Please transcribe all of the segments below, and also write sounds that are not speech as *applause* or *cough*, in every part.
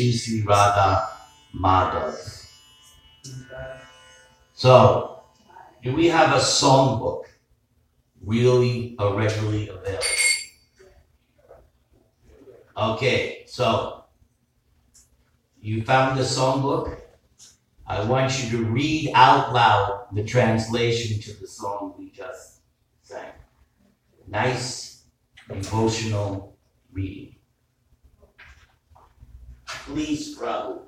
to Sri Radha Madhav. So, do we have a songbook really uh, or regularly available? Okay, so you found the songbook. I want you to read out loud the translation to the song we just sang. Nice, devotional reading. Please, Prabhu.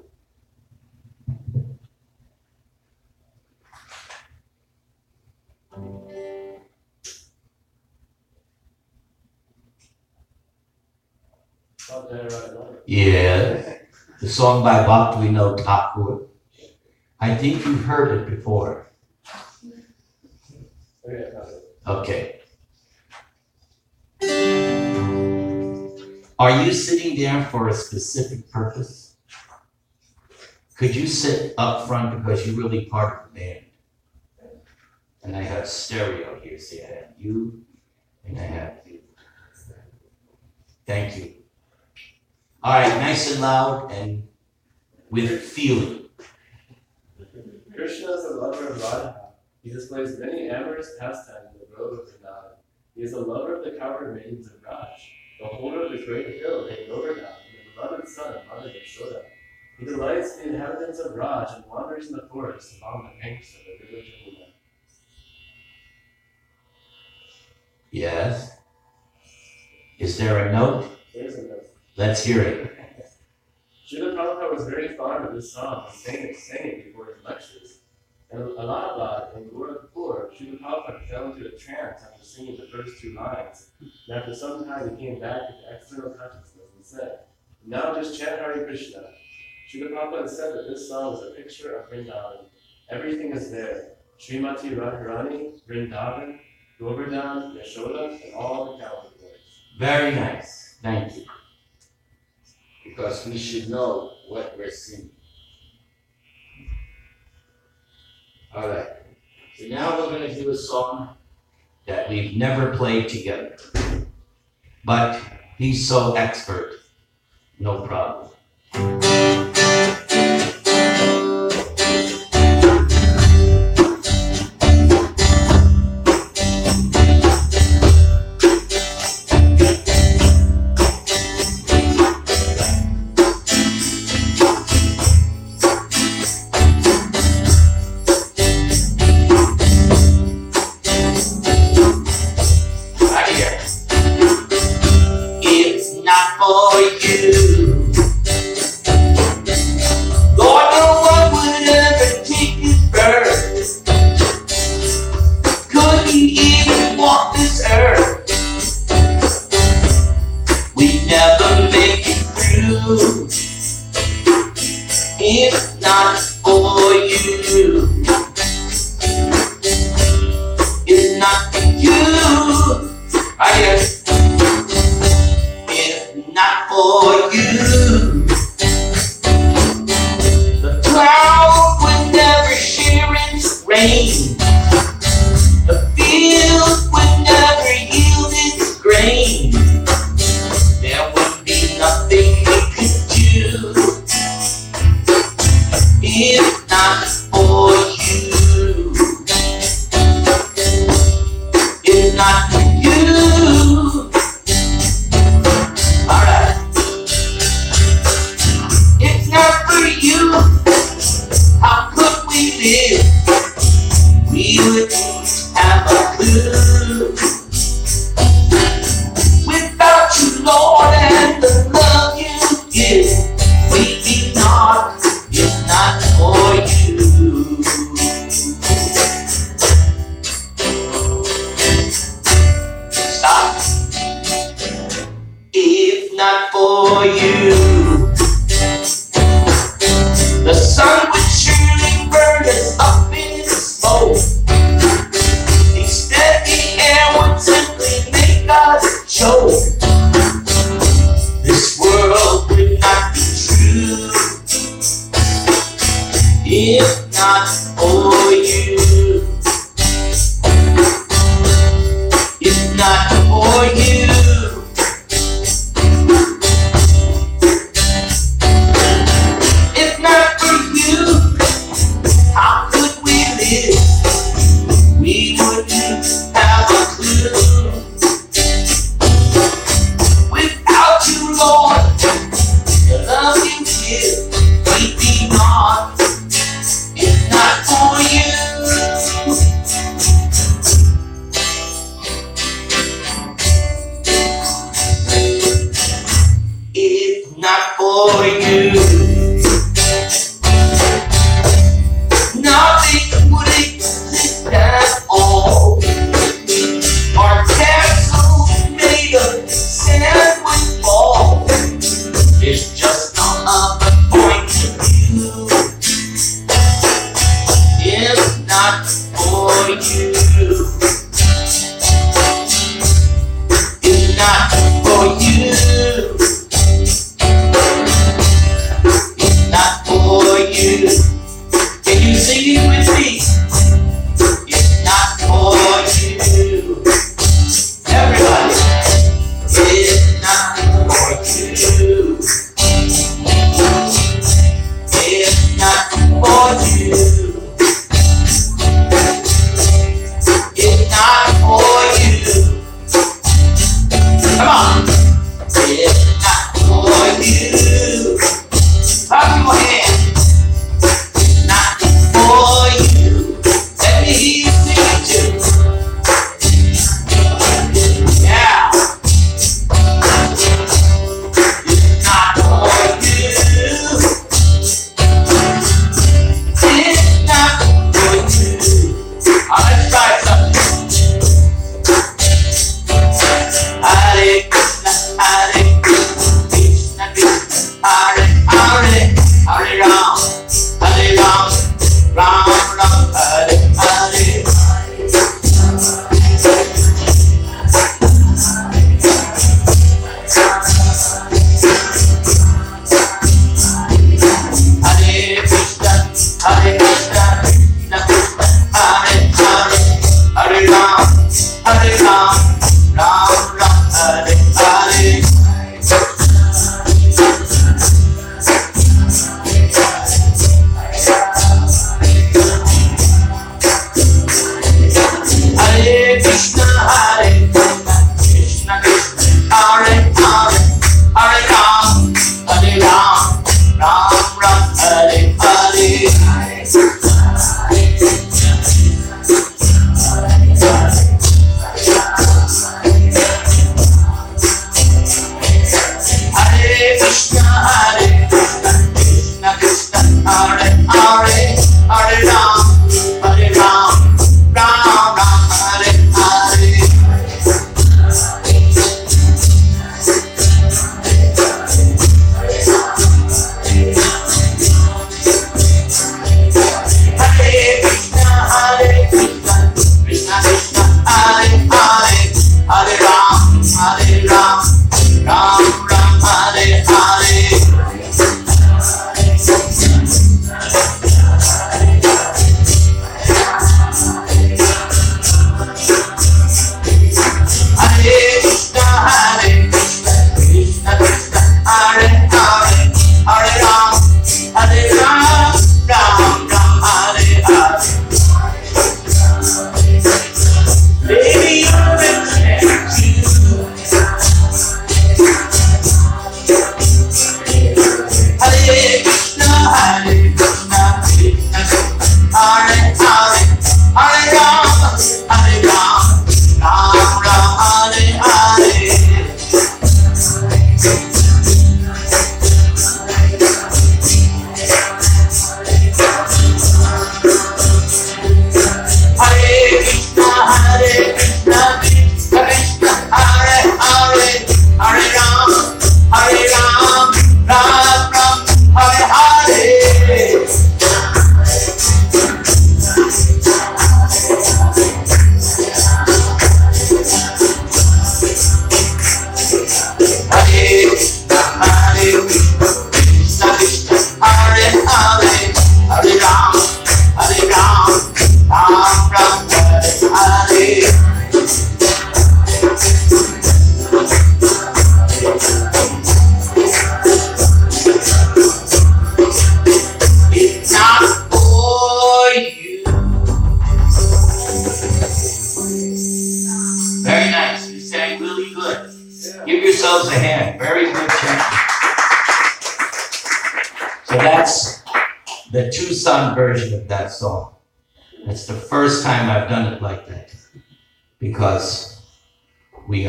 Yeah, the song by Bhaktivinoda Thakur. I think you've heard it before. Okay. Are you sitting there for a specific purpose? Could you sit up front because you're really part of the band? And I have stereo here. See, I have you and I have you. Thank you. All right, nice and loud and with feeling. Krishna is a lover of Radha. He displays many amorous pastimes in the grove of Vrindavan. He is a lover of the cowherd maidens of Vraj, the holder of the great hill named Govardhan, and the beloved son of Mother Yashoda. He delights in the inhabitants of Vraj and wanders in the forest along the banks of the river Jamuna. Yes. Is there a note? There's a note. Let's hear it. Srila Prabhupada was very fond of this song and sang it, sang it before his lectures. In Allahabad and Gorakhpur, Srila Prabhupada fell into a trance after singing the first two lines. And after some time, he came back into external consciousness and said, Now just chant Hare Krishna. Srila Prabhupada said that this song is a picture of Vrindavan. Everything is there. Srimati Radharani, Vrindavan, Govardhan, Yashoda, and all the cowherd boys. Very nice. Thank you. Because we should know what we're singing. All right. So now we're going to do a song that we've never played together. But he's so expert. No problem.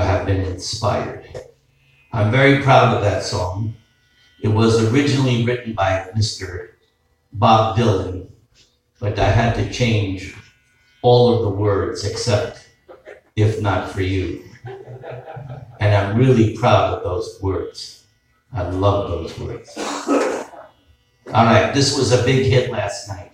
Have been inspired. I'm very proud of that song. It was originally written by Mr. Bob Dylan, but I had to change all of the words except if not for you. And I'm really proud of those words. I love those words. All right, this was a big hit last night.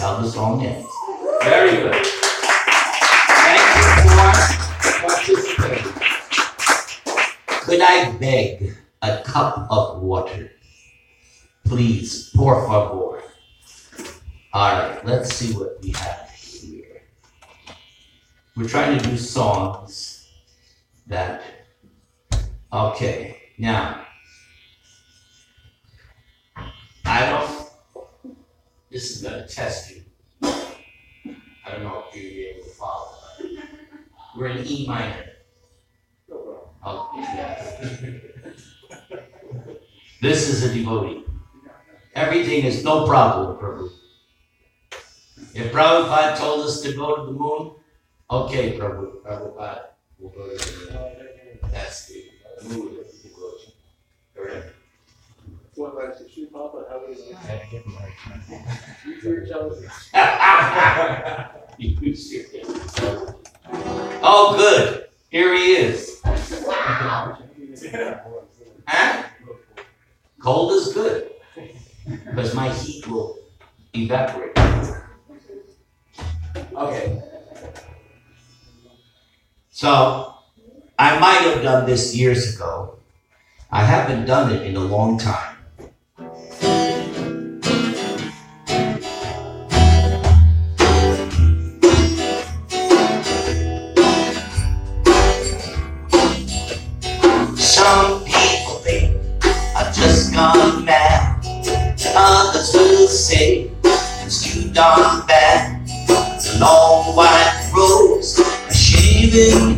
Song ends. Very good. Thank you for participating. Could I beg a cup of water? Please, por favor. All right, let's see what we have here. We're trying to do songs that. Okay, now. I don't. This is gonna test you. I don't know if you'll be able to follow. We're in E minor. Oh, yeah. This is a devotee. Everything is no problem, Prabhu. If Prabhupada told us to go to the moon, okay, Prabhu, Prabhupada, we'll go to the moon. That's the mood of the. Correct. What about Sri Papa? How is it? You two are jealous. *laughs* You serious? Oh, good. Here he is. Wow. Huh? Cold is good. Because my heat will evaporate. Okay. So, I might have done this years ago. I haven't done it in a long time. Shaven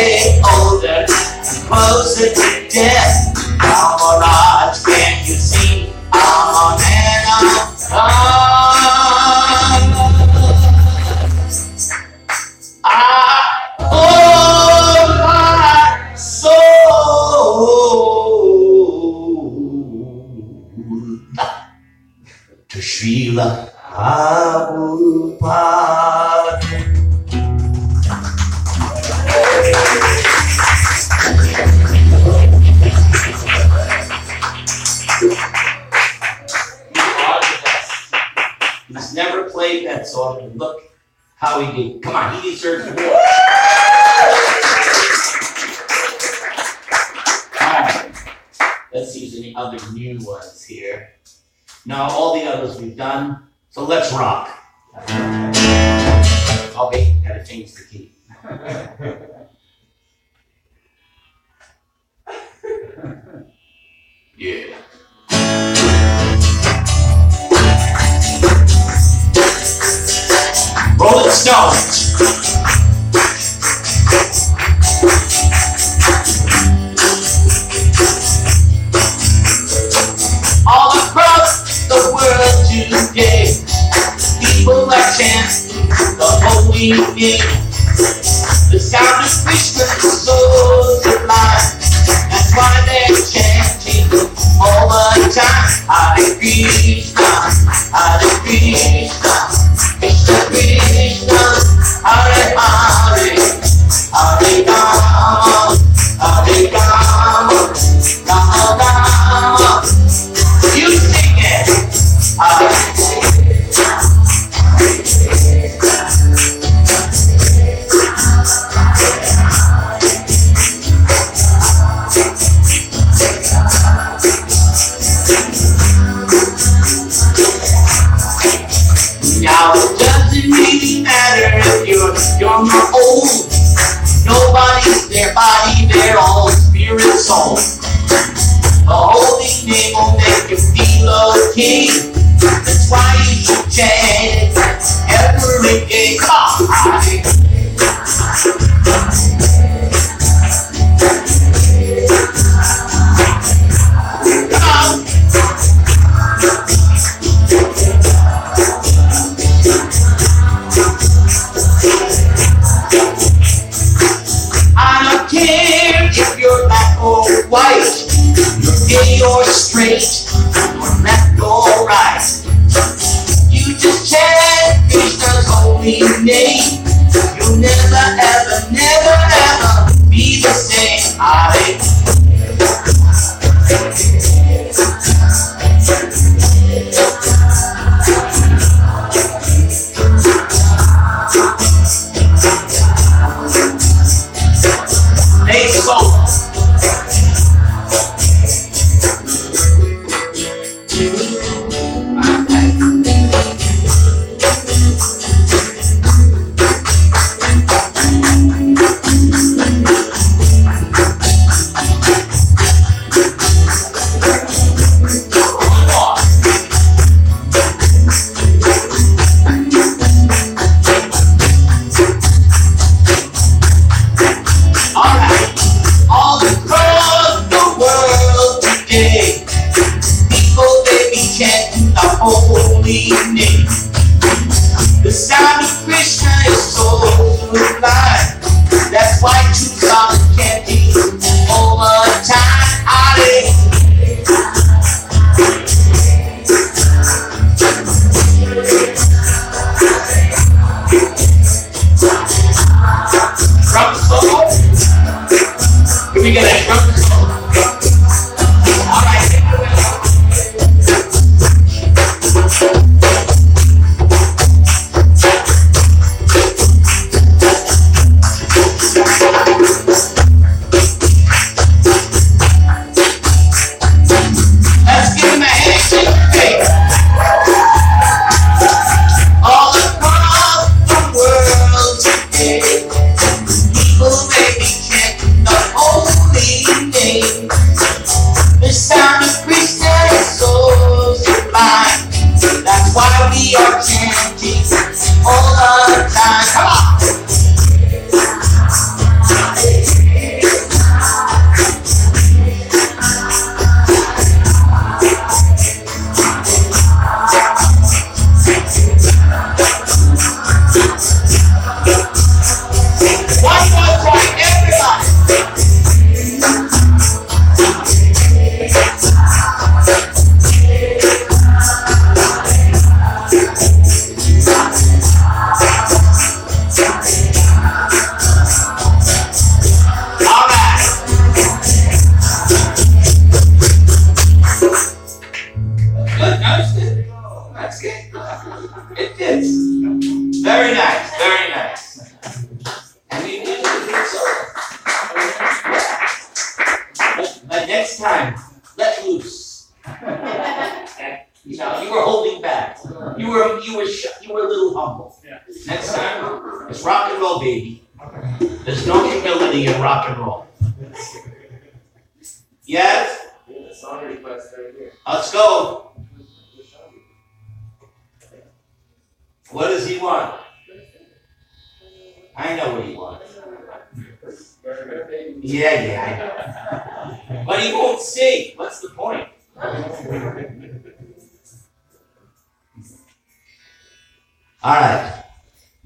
Day older, closer to No, all the others we've done. So let's rock. Okay, gotta change the key. *laughs* Yeah. Rolling Stones. People the holy name. The sound of Christmas is so sublime. That's why they're chanting all the time. Hare Krishna, Hare Krishna, Krishna Krishna, Hare Hare, Hare old. Nobody's their body, their own spirit soul. A holy name will make you feel okay. That's why you should chant every day. You're straight,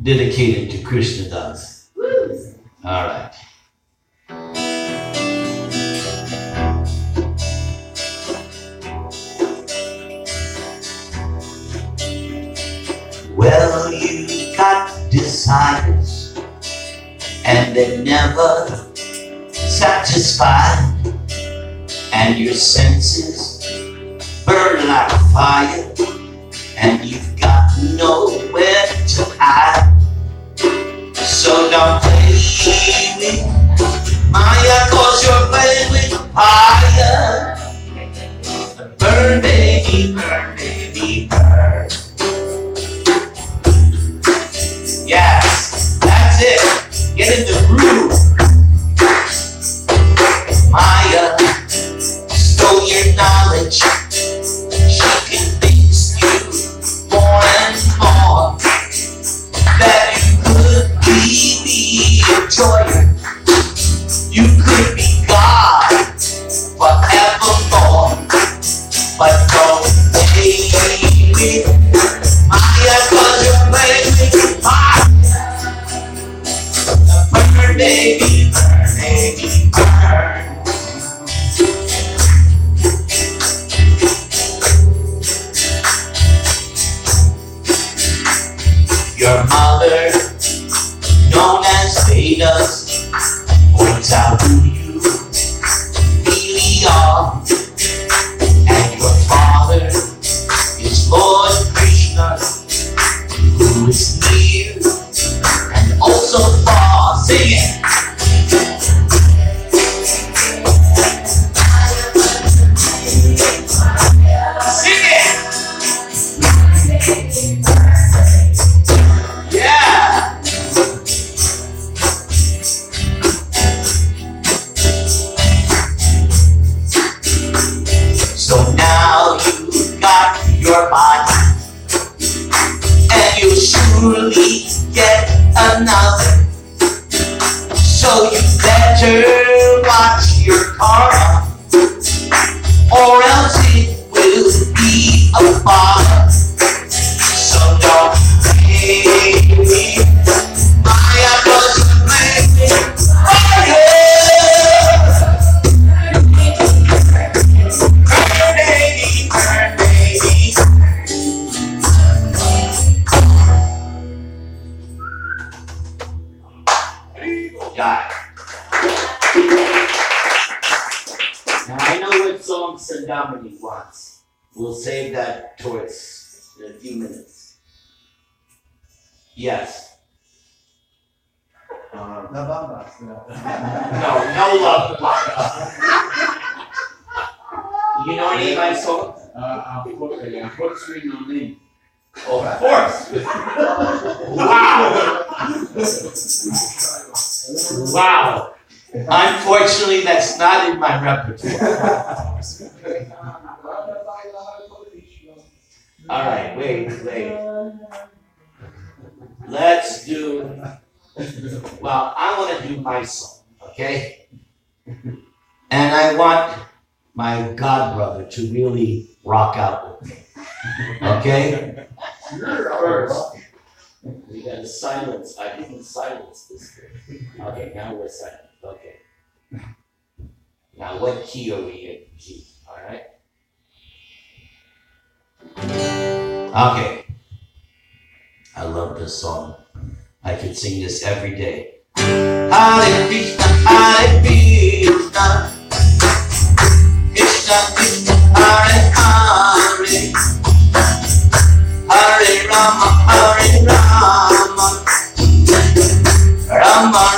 Dedicated to Krishna Das. All right. Well, you got desires, and they're never satisfied, and your senses burn like fire, and you've to hide. So don't play with Maya, cause you're playing with fire. Burn, baby, burn, baby, burn. Yes, that's it. Get in the groove. Points your and you'll surely get another. So you better watch your karma, or else it will be a bother. Song Sandamani wants. We'll save that towards in a few minutes. Yes. La bamba. No, no love. You know any of my songs? Uh, unfortunately, unfortunately, no name. Oh, of course. Wow. Wow. Unfortunately, that's not in my repertoire. All right, wait, wait. Let's do. Well, I want to do my song, okay? And I want my god brother to really rock out with me, okay? First, we gotta silence. I didn't silence this thing. Okay, now we're silent. Okay. now what key are we in? G. Alright? Okay. I love this song. I could sing this every day. Hare Krishna, Hare Krishna, Krishna Krishna, Hare Hare, Hare Rama, Hare Rama, Rama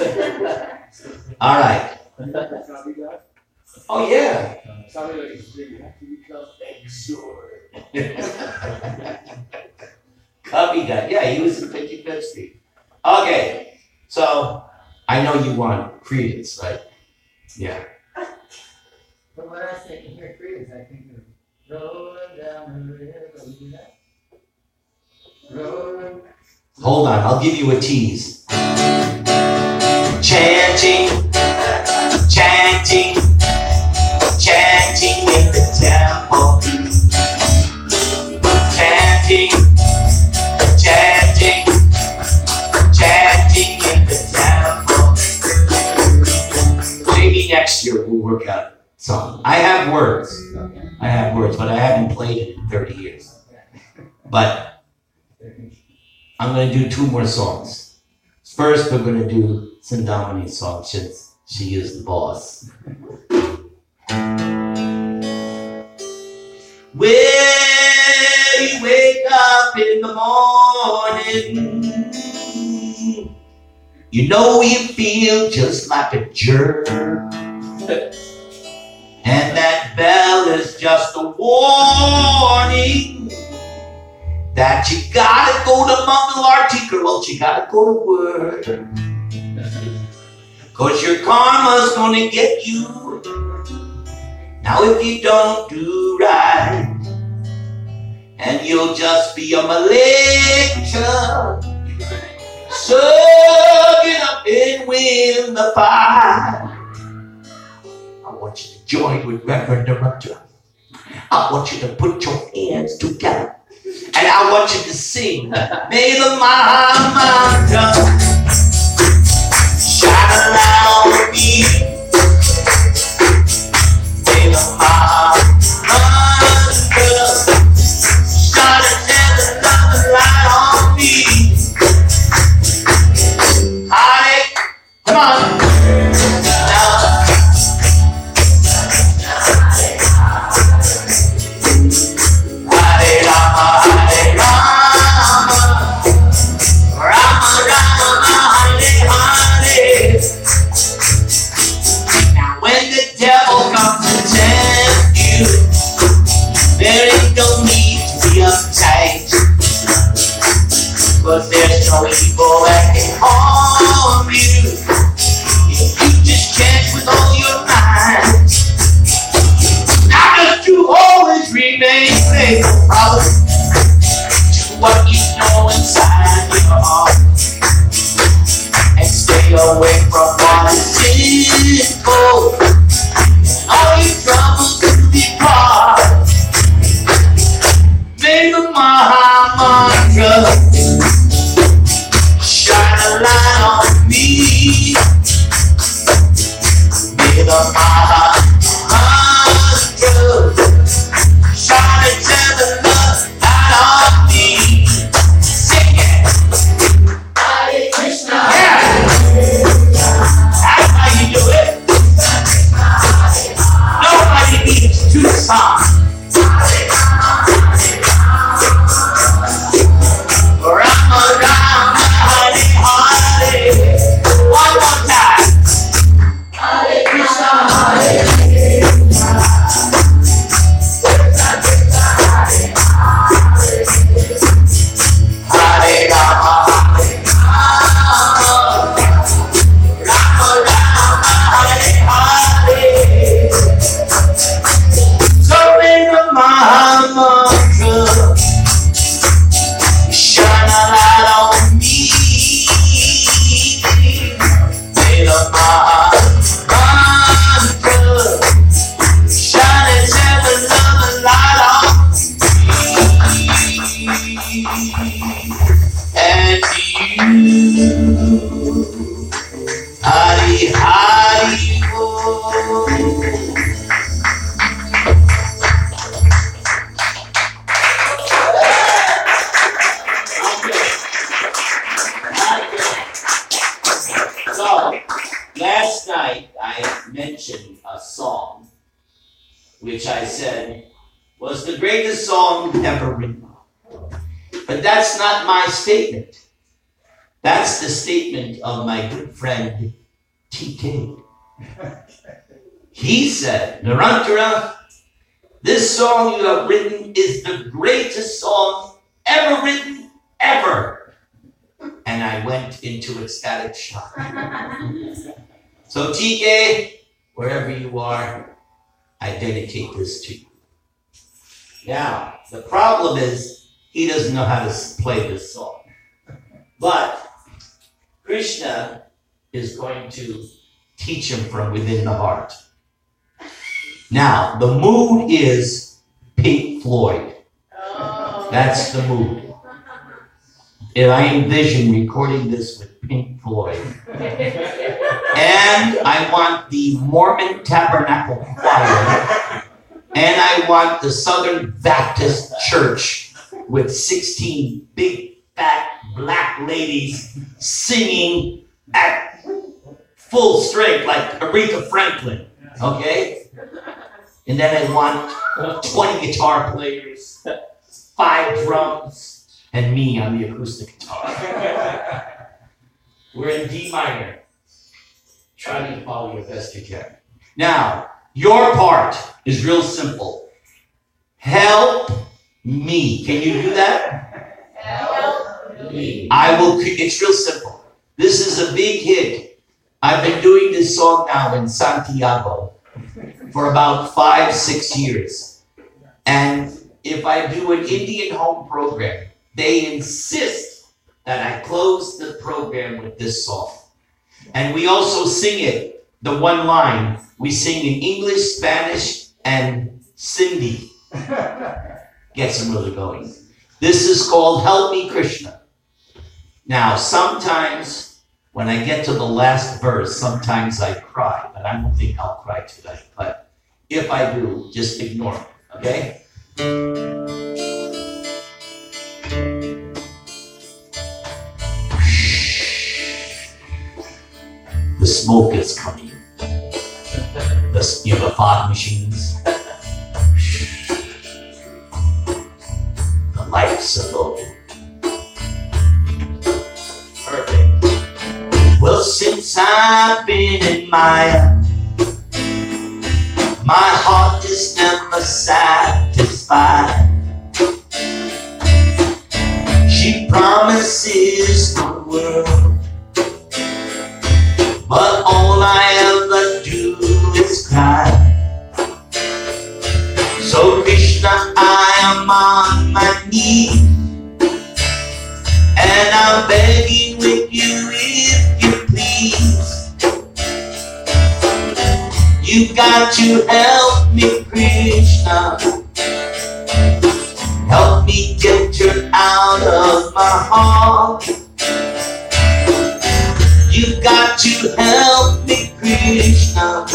*laughs* All right. Oh yeah. Copy guy. Yeah, he was in Pinky Pit Street. Okay. So I know you want Creedence, right? Yeah. I say hear Creedence, I think of rolling down the river. Rolling. Hold on, I'll give you a tease chanting, chanting, chanting in the temple, chanting, chanting, chanting in the temple. Maybe next year we'll work out song. I have words. I have words, but I haven't played it in 30 years. But I'm going to do two more songs. First, we're going to do Sindamani's song since she is the boss. Well, you wake up in the morning. You know you feel just like a jerk. And that bell is just a warning that you gotta go to Mama Larty girl, you gotta go to work. Cause your karma's gonna get you. Now if you don't do right, and you'll just be a militia. Suck it up and win the fight. I want you to join with Reverend Director. I want you to put your hands together. And I want you to sing. May the Mahamantra shine a light on me. May the Mahamantra statement. That's the statement of my good friend TK. He said, Nirantara, this song you have written is the greatest song ever written, ever. And I went into ecstatic shock. *laughs* So, TK, wherever you are, I dedicate this to you. Now, the problem is he doesn't know how to play this song. But Krishna is going to teach him from within the heart. Now, the mood is Pink Floyd. That's the mood. And I envision recording this with Pink Floyd. And I want the Mormon Tabernacle Choir. And I want the Southern Baptist Church with 16 big fat black ladies singing at full strength like Aretha Franklin. Okay? And then I want 20 guitar players, five drums, and me on the acoustic guitar. *laughs* We're in D minor. Try to follow your best you can. Now, your part is real simple. Help me. Can you do that? Help. I will. It's real simple. This is a big hit. I've been doing this song now in Santiago for about five, six years. And if I do an Indian home program, they insist that I close the program with this song. And we also sing it, the one line, we sing in English, Spanish, and Sindhi. *laughs* Gets them really going. This is called Help Me Krishna. Now, sometimes when I get to the last verse, sometimes I cry, but I don't think I'll cry today. But if I do, just ignore it, okay? The smoke is coming. The, you know, the fog machines. The lights are low. Well, since I've been in Maya, my heart is never satisfied. She promises the world, but all I ever do is cry. So Krishna, I am on my knees, and I'm begging You got to help me, Krishna. Help me get her out of my heart. You got to help me, Krishna.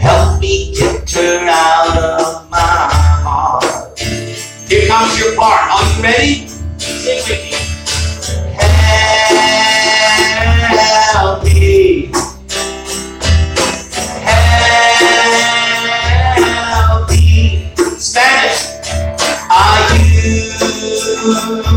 Help me get her out of my heart. Here comes your part. Are you ready? Sing with me. Help Música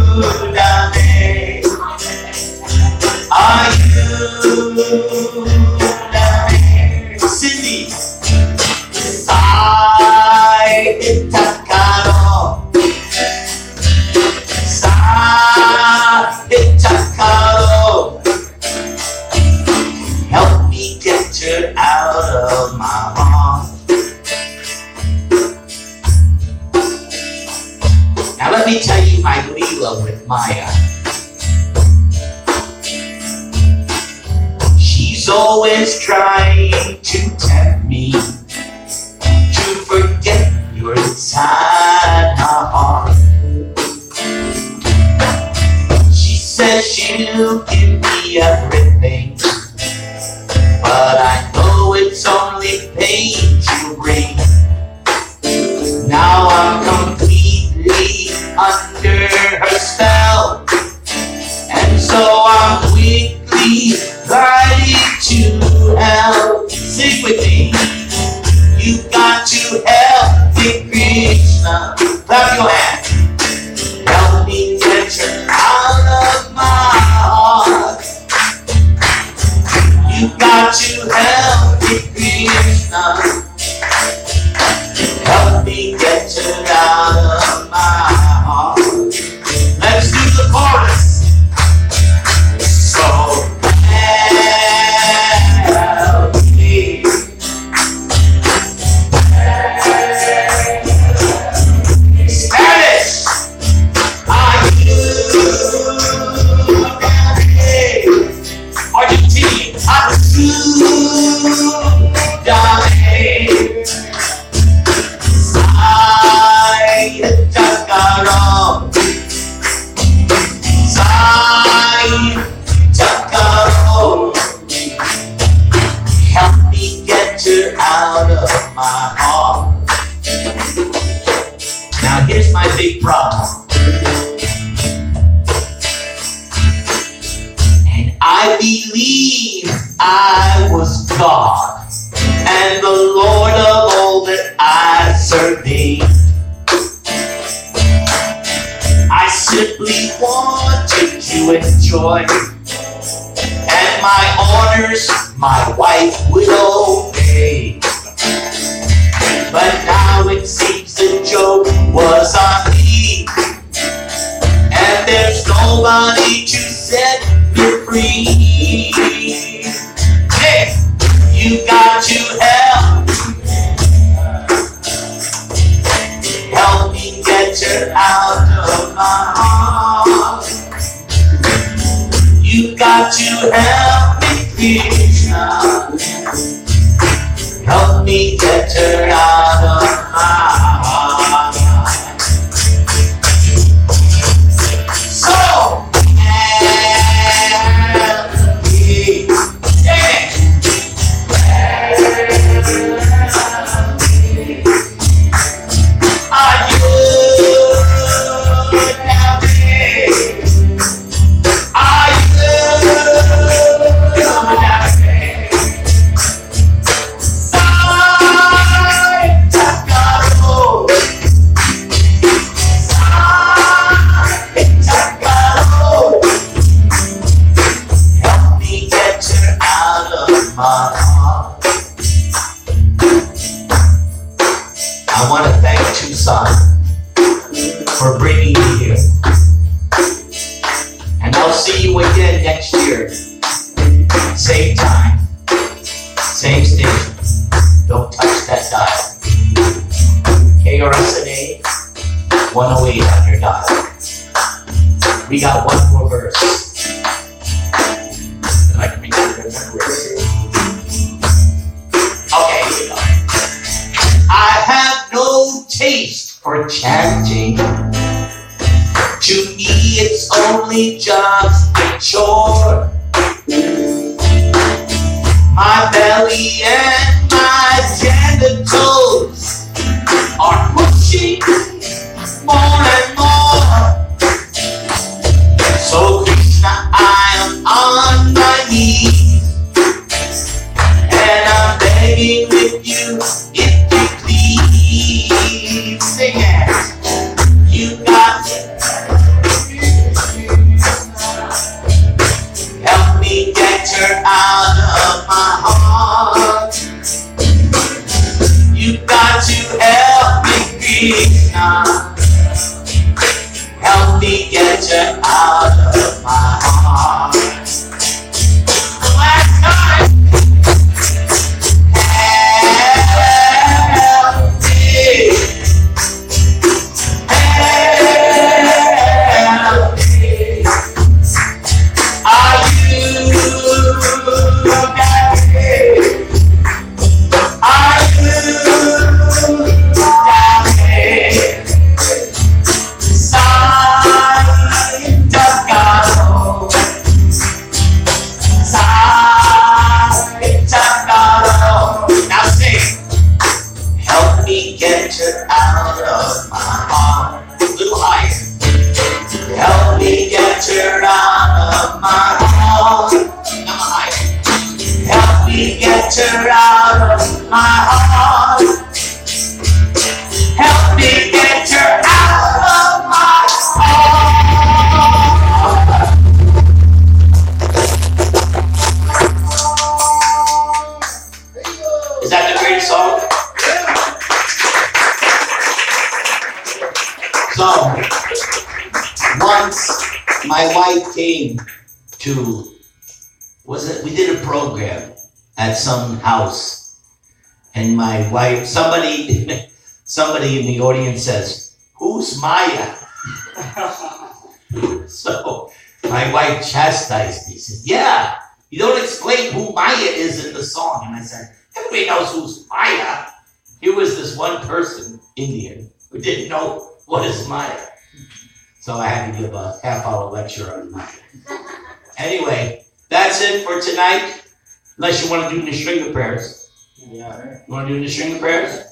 God, and the Lord of all that I surveyed. I simply wanted to enjoy, and my orders my wife would obey. But now it seems the joke was on me, and there's nobody to set me free. You got to help, help me get her out of my heart. You got to help me, Krishna. Help me get her out of my heart. I want to thank Tucson for bringing me here. And I'll see you again next year. Same time, same station. Don't touch that dial. KRSNA 108 on your dial. We got one more verse. that I can remember. Once my wife came to, was it, we did a program at some house, and my wife, somebody, *laughs* somebody in the audience says, Who's Maya? *laughs* so, my wife chastised me, said, Yeah, you don't explain who Maya is in the song. And I said, Everybody knows who's Maya. Here was this one person, Indian, who didn't know what is Maya. So I had to give a half hour lecture on Maya. Anyway, that's it for tonight. Unless you want to do the string of prayers. Yeah. You want to do the string of prayers?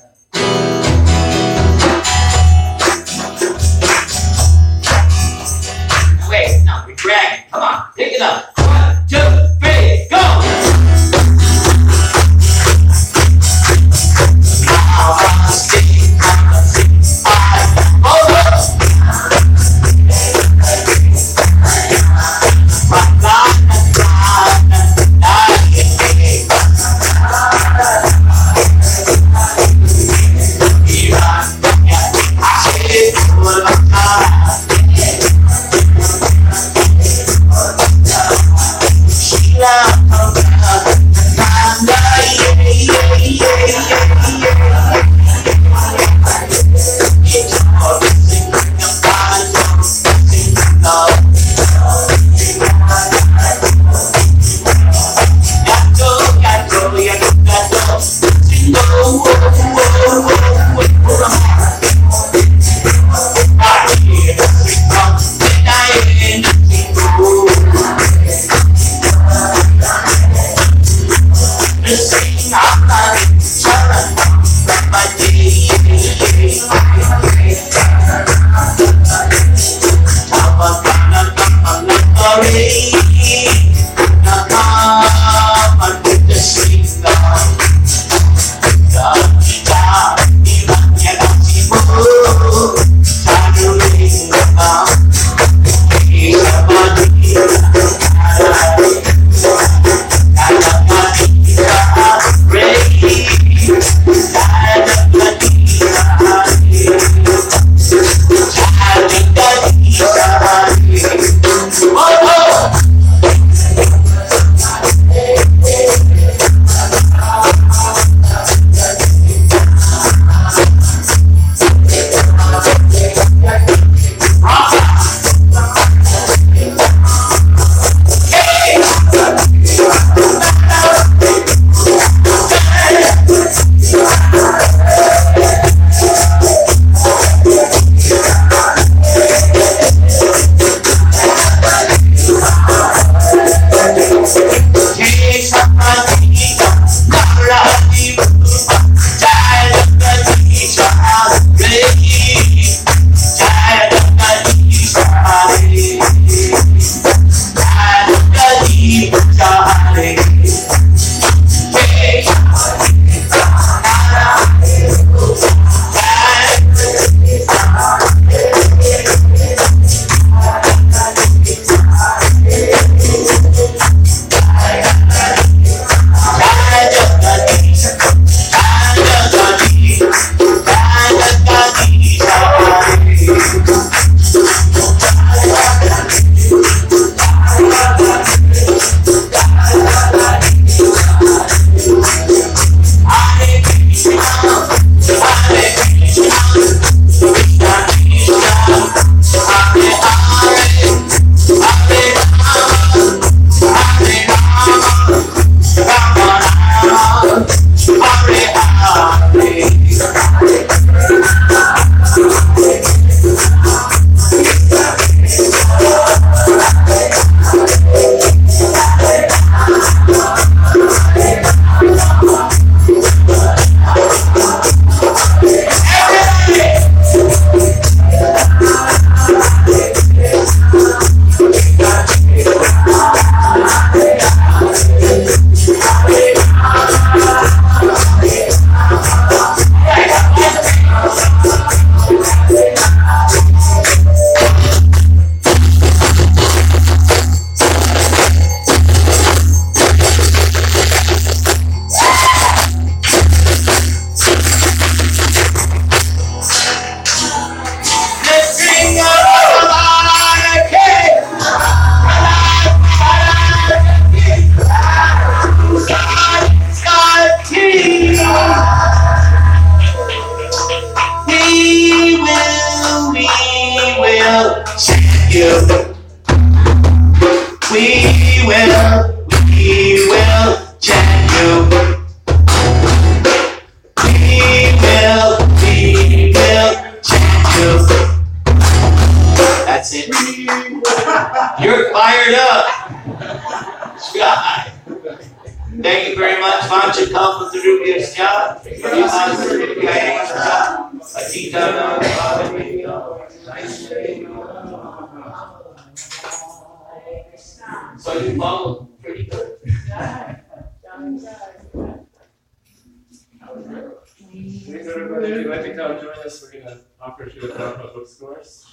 You'd.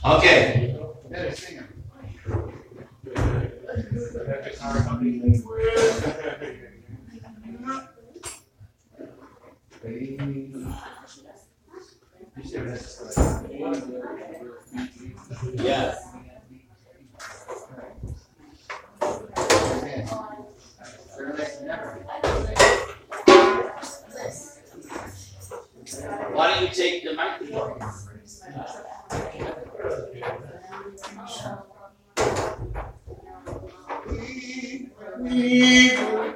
Okay. Better sing 'em. That guitar company name. You should have just gonna- Yeah. Better late than never. Why don't you take the microphone? Namaste,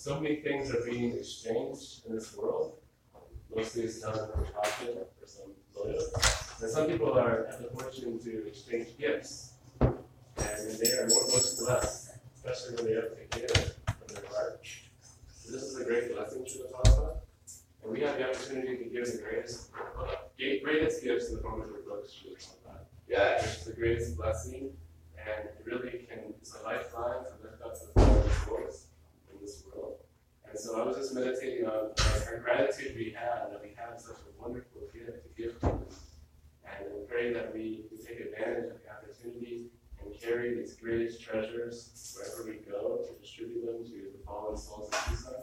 so many things are being exchanged in this world. Mostly it's done for profit or some motive. And some people are have the fortune to exchange gifts. And they are more most blessed, especially when they have to give from their heart. So this is a great blessing to the Prabhupada. And we have the opportunity to give the greatest, greatest gifts in the form of your books to the Prabhupada. Yeah. It's the greatest blessing, and it really so I was just meditating on uh, our gratitude we have that we have such a wonderful gift to give to them. And I pray that we, take advantage of the opportunity and carry these greatest treasures wherever we go to distribute them to the fallen souls of Tucson.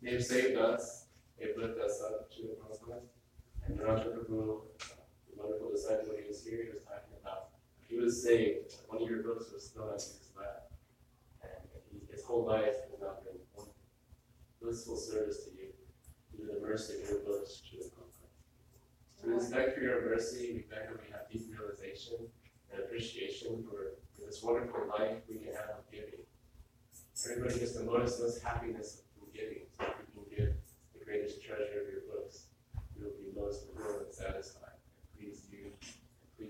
They've saved us, they've lifted us up to the promised And Raja Prabhu, the wonderful disciple he was here, he was talking about, he was saved, one of your books was thrown on his lap. And his whole life has not been blissful service to you through the mercy of your bush to the conquest. In respect for your mercy, we beg that we have deep realization and appreciation for, this wonderful life we can have of giving. Everybody gets to notice this happiness of giving, so if you can give the greatest treasure of your books, you will be most fulfilled and satisfied.